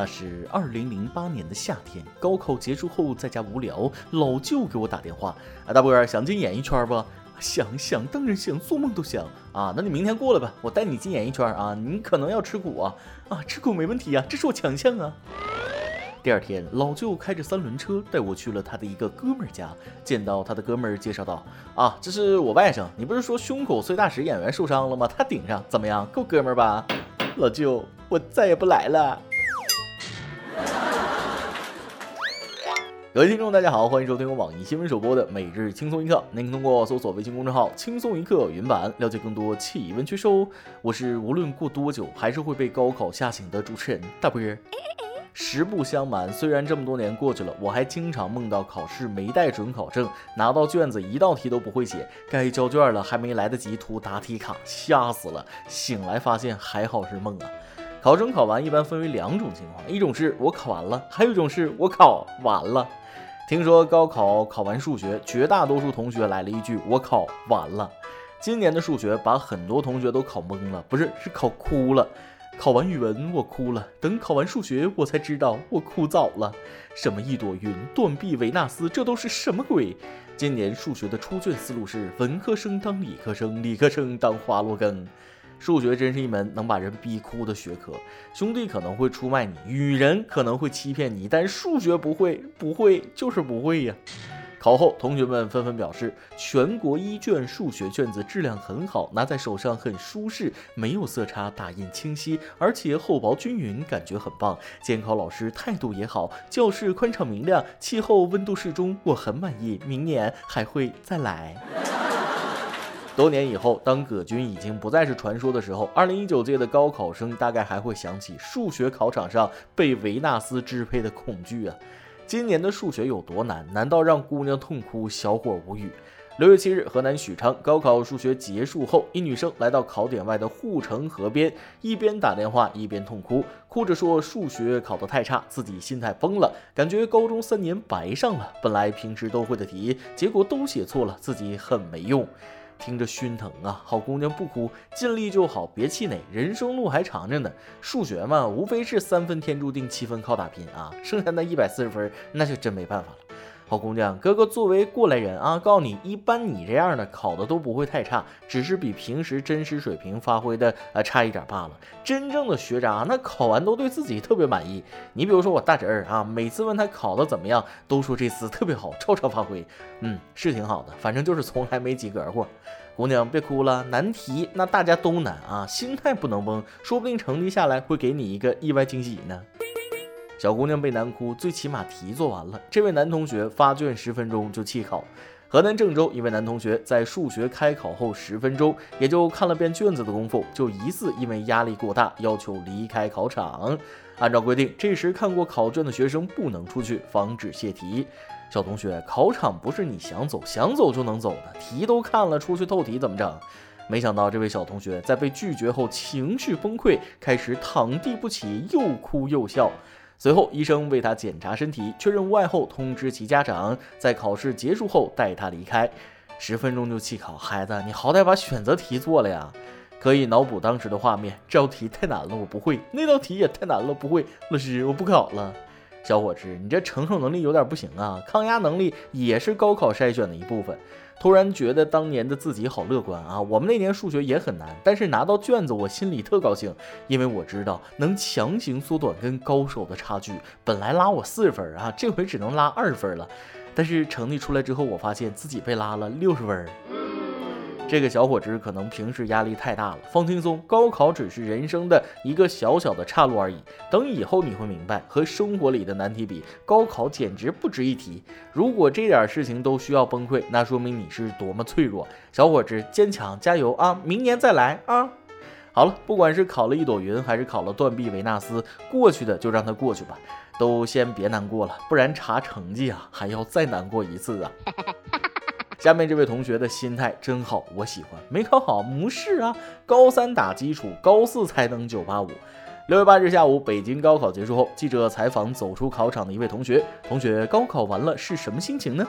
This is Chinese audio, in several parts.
那是二零零八年的夏天，高考结束后在家无聊，老舅给我打电话，啊，大波儿想进演艺圈不？想想当然想，做梦都想啊！那你明天过来吧，我带你进演艺圈啊！你可能要吃苦啊啊！吃苦没问题啊，这是我强项啊！第二天，老舅开着三轮车带我去了他的一个哥们儿家，见到他的哥们儿介绍道：“啊，这是我外甥，你不是说胸口碎大石演员受伤了吗？他顶上，怎么样？够哥们儿吧？”老舅，我再也不来了。各位听众，大家好，欢迎收听由网易新闻首播的每日轻松一刻。您通过搜索微信公众号“轻松一刻”原版了解更多气温趋势哦。我是无论过多久还是会被高考吓醒的主持人大波儿。实不相瞒，虽然这么多年过去了，我还经常梦到考试没带准考证，拿到卷子一道题都不会写，该交卷了还没来得及涂答题卡，吓死了。醒来发现还好是梦啊。考生考完一般分为两种情况，一种是我考完了，还有一种是我考完了。听说高考考完数学，绝大多数同学来了一句“我考完了”。今年的数学把很多同学都考懵了，不是，是考哭了。考完语文我哭了，等考完数学我才知道我哭早了。什么一朵云、断臂维纳斯，这都是什么鬼？今年数学的出卷思路是文科生当理科生，理科生当华罗庚。数学真是一门能把人逼哭的学科，兄弟可能会出卖你，女人可能会欺骗你，但数学不会，不会就是不会呀。考后，同学们纷纷表示，全国一卷数学卷子质量很好，拿在手上很舒适，没有色差，打印清晰，而且厚薄均匀，感觉很棒。监考老师态度也好，教室宽敞明亮，气候温度适中，我很满意，明年还会再来。多年以后，当葛军已经不再是传说的时候，二零一九届的高考生大概还会想起数学考场上被维纳斯支配的恐惧啊！今年的数学有多难？难道让姑娘痛哭，小伙无语？六月七日，河南许昌高考数学结束后，一女生来到考点外的护城河边，一边打电话一边痛哭，哭着说数学考得太差，自己心态崩了，感觉高中三年白上了。本来平时都会的题，结果都写错了，自己很没用。听着心疼啊，好姑娘不哭，尽力就好，别气馁，人生路还长着呢。数学嘛，无非是三分天注定，七分靠打拼啊，剩下那一百四十分，那就真没办法了。好姑娘，哥哥作为过来人啊，告诉你，一般你这样的考的都不会太差，只是比平时真实水平发挥的呃差一点罢了。真正的学渣，那考完都对自己特别满意。你比如说我大侄儿啊，每次问他考的怎么样，都说这次特别好，超常发挥。嗯，是挺好的，反正就是从来没及格过。姑娘别哭了，难题那大家都难啊，心态不能崩，说不定成绩下来会给你一个意外惊喜呢。小姑娘被难哭，最起码题做完了。这位男同学发卷十分钟就弃考。河南郑州一位男同学在数学开考后十分钟，也就看了遍卷子的功夫，就疑似因为压力过大，要求离开考场。按照规定，这时看过考卷的学生不能出去，防止泄题。小同学，考场不是你想走想走就能走的，题都看了，出去透题怎么整？没想到这位小同学在被拒绝后情绪崩溃，开始躺地不起，又哭又笑。随后，医生为他检查身体，确认无碍后，通知其家长，在考试结束后带他离开。十分钟就弃考，孩子，你好歹把选择题做了呀！可以脑补当时的画面，这道题太难了，我不会；那道题也太难了，不会。老师，我不考了。小伙子，你这承受能力有点不行啊！抗压能力也是高考筛选的一部分。突然觉得当年的自己好乐观啊！我们那年数学也很难，但是拿到卷子我心里特高兴，因为我知道能强行缩短跟高手的差距。本来拉我四十分啊，这回只能拉二十分了。但是成绩出来之后，我发现自己被拉了六十分。这个小伙子可能平时压力太大了，放轻松，高考只是人生的一个小小的岔路而已。等以后你会明白，和生活里的难题比，高考简直不值一提。如果这点事情都需要崩溃，那说明你是多么脆弱。小伙子，坚强，加油啊！明年再来啊！好了，不管是考了一朵云，还是考了断臂维纳斯，过去的就让它过去吧，都先别难过了，不然查成绩啊，还要再难过一次啊。下面这位同学的心态真好，我喜欢。没考好，没事啊，高三打基础，高四才能九八五。六月八日下午，北京高考结束后，记者采访走出考场的一位同学。同学，高考完了是什么心情呢？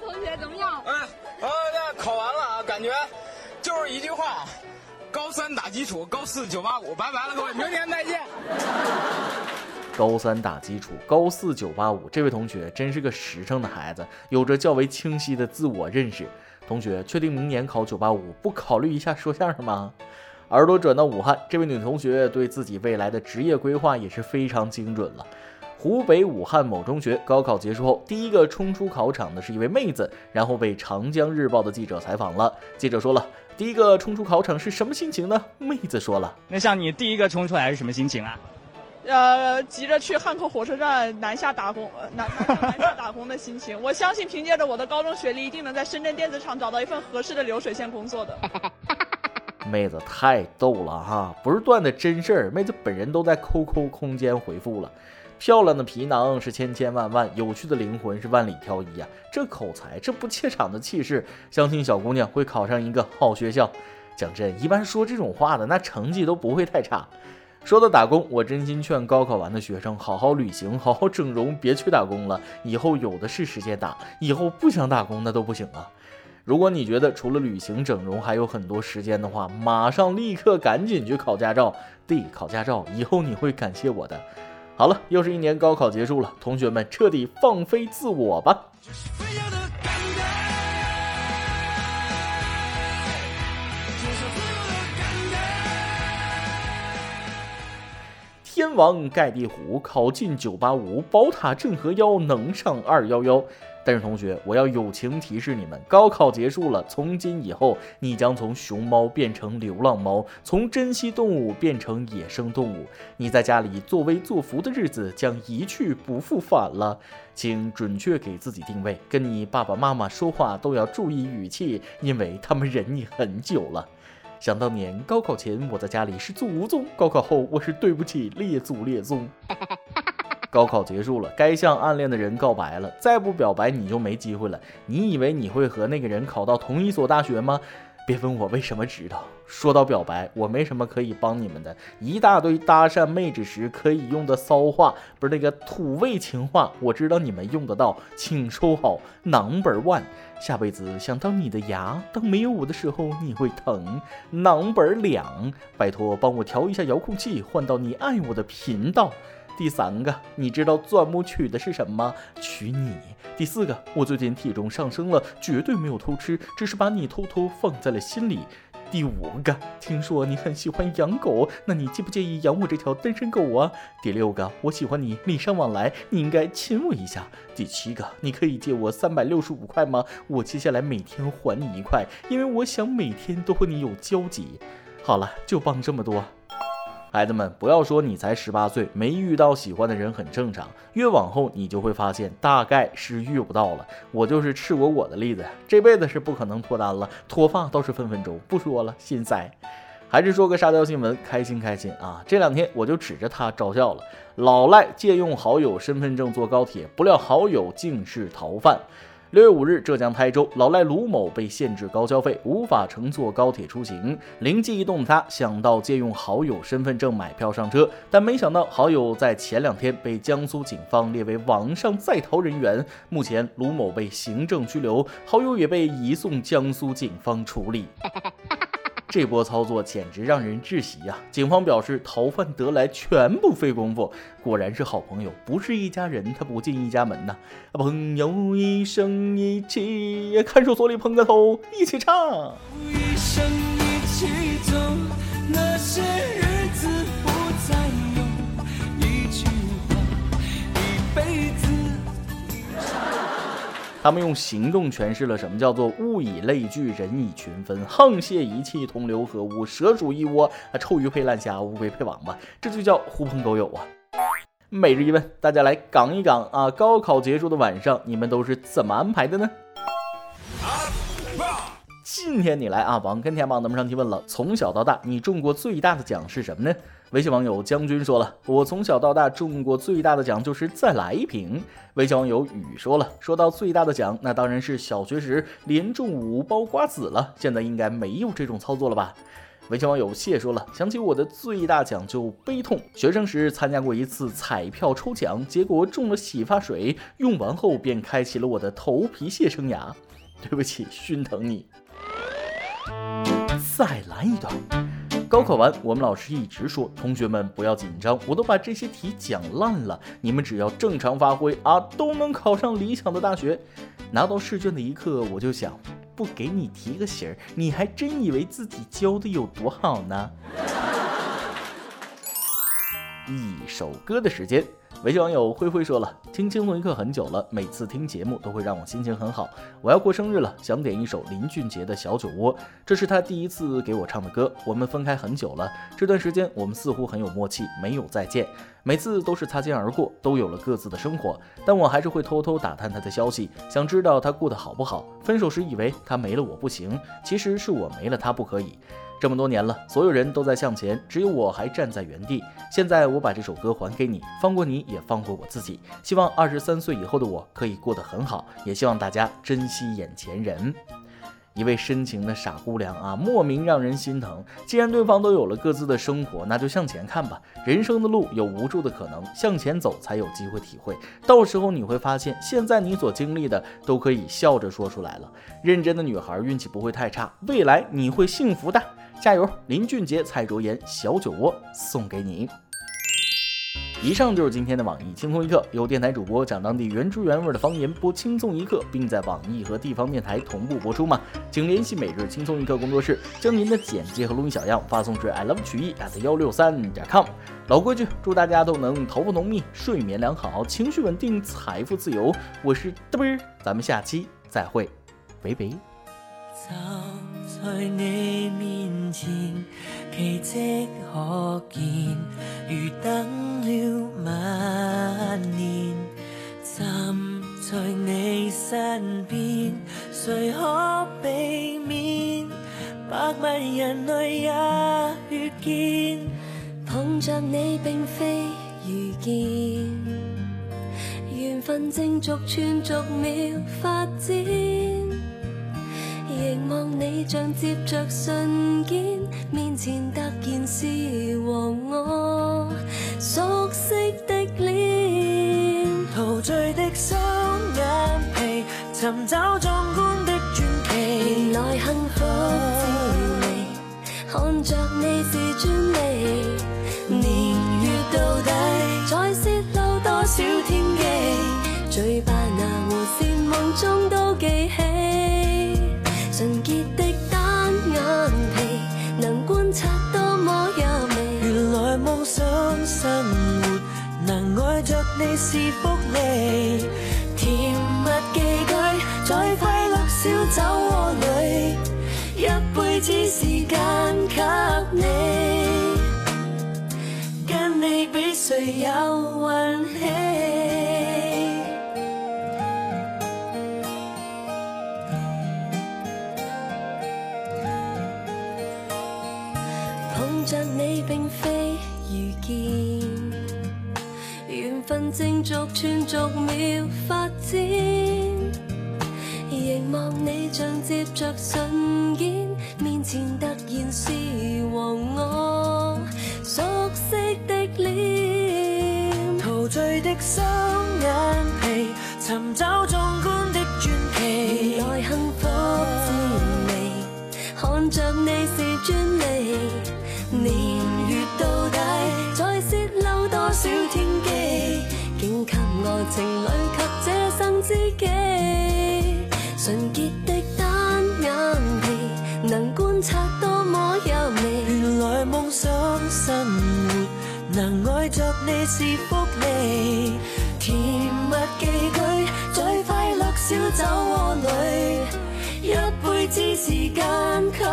同学怎么样？哎，啊，考完了啊，感觉就是一句话：高三打基础，高四九八五。拜拜了，各位，明年再见。高三打基础，高四九八五。这位同学真是个实诚的孩子，有着较为清晰的自我认识。同学，确定明年考九八五，不考虑一下说相声吗？耳朵转到武汉，这位女同学对自己未来的职业规划也是非常精准了。湖北武汉某中学高考结束后，第一个冲出考场的是一位妹子，然后被长江日报的记者采访了。记者说了：“第一个冲出考场是什么心情呢？”妹子说了：“那像你第一个冲出来是什么心情啊？”呃，急着去汉口火车站南下打工，南南下打工的心情。我相信凭借着我的高中学历，一定能在深圳电子厂找到一份合适的流水线工作的。妹子太逗了哈，不是段的真事儿，妹子本人都在 QQ 空间回复了。漂亮的皮囊是千千万万，有趣的灵魂是万里挑一呀。这口才，这不怯场的气势，相信小姑娘会考上一个好学校。讲真，一般说这种话的，那成绩都不会太差。说到打工，我真心劝高考完的学生好好旅行，好好整容，别去打工了。以后有的是时间打，以后不想打工那都不行啊。如果你觉得除了旅行、整容还有很多时间的话，马上立刻赶紧去考驾照。对，考驾照，以后你会感谢我的。好了，又是一年高考结束了，同学们彻底放飞自我吧。天王盖地虎，考进九八五，宝塔镇河妖，能上二幺幺。但是同学，我要友情提示你们，高考结束了，从今以后，你将从熊猫变成流浪猫，从珍稀动物变成野生动物。你在家里作威作福的日子将一去不复返了，请准确给自己定位，跟你爸爸妈妈说话都要注意语气，因为他们忍你很久了。想当年高考前我在家里是祖宗，高考后我是对不起列祖列宗。高考结束了，该向暗恋的人告白了。再不表白，你就没机会了。你以为你会和那个人考到同一所大学吗？别问我为什么知道。说到表白，我没什么可以帮你们的。一大堆搭讪妹纸时可以用的骚话，不是那个土味情话，我知道你们用得到，请收好。Number one，下辈子想当你的牙，当没有我的时候你会疼。Number 两，拜托帮我调一下遥控器，换到你爱我的频道。第三个，你知道钻木取的是什么？取你。第四个，我最近体重上升了，绝对没有偷吃，只是把你偷偷放在了心里。第五个，听说你很喜欢养狗，那你介不介意养我这条单身狗啊？第六个，我喜欢你，礼尚往来，你应该亲我一下。第七个，你可以借我三百六十五块吗？我接下来每天还你一块，因为我想每天都和你有交集。好了，就帮这么多。孩子们，不要说你才十八岁没遇到喜欢的人很正常，越往后你就会发现大概是遇不到了。我就是赤果果的例子，这辈子是不可能脱单了，脱发倒是分分钟。不说了，心塞。还是说个沙雕新闻，开心开心啊！这两天我就指着他招笑了，老赖借用好友身份证坐高铁，不料好友竟是逃犯。六月五日，浙江台州老赖卢某被限制高消费，无法乘坐高铁出行。灵机一动的他想到借用好友身份证买票上车，但没想到好友在前两天被江苏警方列为网上在逃人员。目前卢某被行政拘留，好友也被移送江苏警方处理。这波操作简直让人窒息呀！警方表示，逃犯得来全不费功夫，果然是好朋友，不是一家人，他不进一家门呐。朋友一生一起，看守所里碰个头，一起唱。他们用行动诠释了什么叫做物以类聚，人以群分，沆瀣一气，同流合污，蛇鼠一窝，臭鱼配烂虾，乌龟配王八，这就叫狐朋狗友啊！每日一问，大家来杠一杠啊，高考结束的晚上，你们都是怎么安排的呢？今天你来啊，王跟天王咱们上提问了，从小到大你中过最大的奖是什么呢？微信网友将军说了，我从小到大中过最大的奖就是再来一瓶。微信网友雨说了，说到最大的奖，那当然是小学时连中五包瓜子了，现在应该没有这种操作了吧？微信网友谢说了，想起我的最大奖就悲痛，学生时参加过一次彩票抽奖，结果中了洗发水，用完后便开启了我的头皮屑生涯。对不起，心疼你。再来一段。高考完，我们老师一直说，同学们不要紧张，我都把这些题讲烂了，你们只要正常发挥啊，都能考上理想的大学。拿到试卷的一刻，我就想，不给你提个醒儿，你还真以为自己教的有多好呢？一首歌的时间。微信网友灰灰说了，听轻松一刻很久了，每次听节目都会让我心情很好。我要过生日了，想点一首林俊杰的小酒窝，这是他第一次给我唱的歌。我们分开很久了，这段时间我们似乎很有默契，没有再见，每次都是擦肩而过，都有了各自的生活，但我还是会偷偷打探他的消息，想知道他过得好不好。分手时以为他没了我不行，其实是我没了他不可以。这么多年了，所有人都在向前，只有我还站在原地。现在我把这首歌还给你，放过你也放过我自己。希望二十三岁以后的我可以过得很好，也希望大家珍惜眼前人。一位深情的傻姑娘啊，莫名让人心疼。既然对方都有了各自的生活，那就向前看吧。人生的路有无数的可能，向前走才有机会体会。到时候你会发现，现在你所经历的都可以笑着说出来了。认真的女孩运气不会太差，未来你会幸福的。加油，林俊杰、蔡卓妍，小酒窝送给你。以上就是今天的网易轻松一刻，由电台主播讲当地原汁原味的方言播轻松一刻，并在网易和地方电台同步播出吗？请联系每日轻松一刻工作室，将您的简介和录音小样发送至 i love 曲艺 at 幺六三点 com。老规矩，祝大家都能头发浓密、睡眠良好、情绪稳定、财富自由。我是嘚啵儿，咱们下期再会，拜拜。就在你面前，奇迹可见，如等了万年。站在你身边，谁可避免？百万人类也遇见，碰着你并非遇见，缘分正逐寸逐秒发展。像接着瞬间，面前突然是和我熟悉的脸，陶醉的双眼皮，寻找中你是福利。甜蜜寄居在快乐小酒窝里，一辈子时间给你，跟你比谁有运气。正逐寸逐秒发展。凝望你像接着瞬间，面前突然是和我熟悉的脸，陶醉的双眼皮，寻找壮观的传奇。原来幸福滋味，看着你是专情侣及这生知己。纯洁的单眼皮，能观察多么优美。原来梦想生活，能爱着你是福利。甜蜜寄居在快乐小酒窝里，一辈子时间给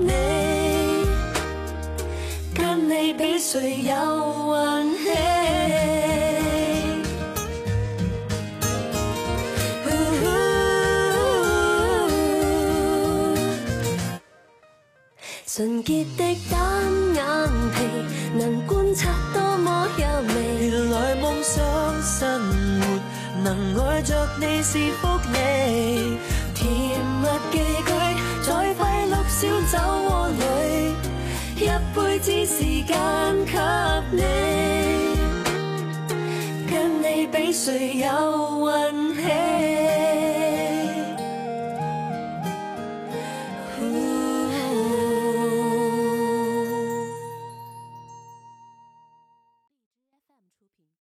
你。跟你比谁有运气？纯洁的单眼皮，能观察多么优美。原来梦想生活，能爱着你是福利。甜蜜寄居在快乐小酒窝里。一辈子时间给你，跟你比谁有运气？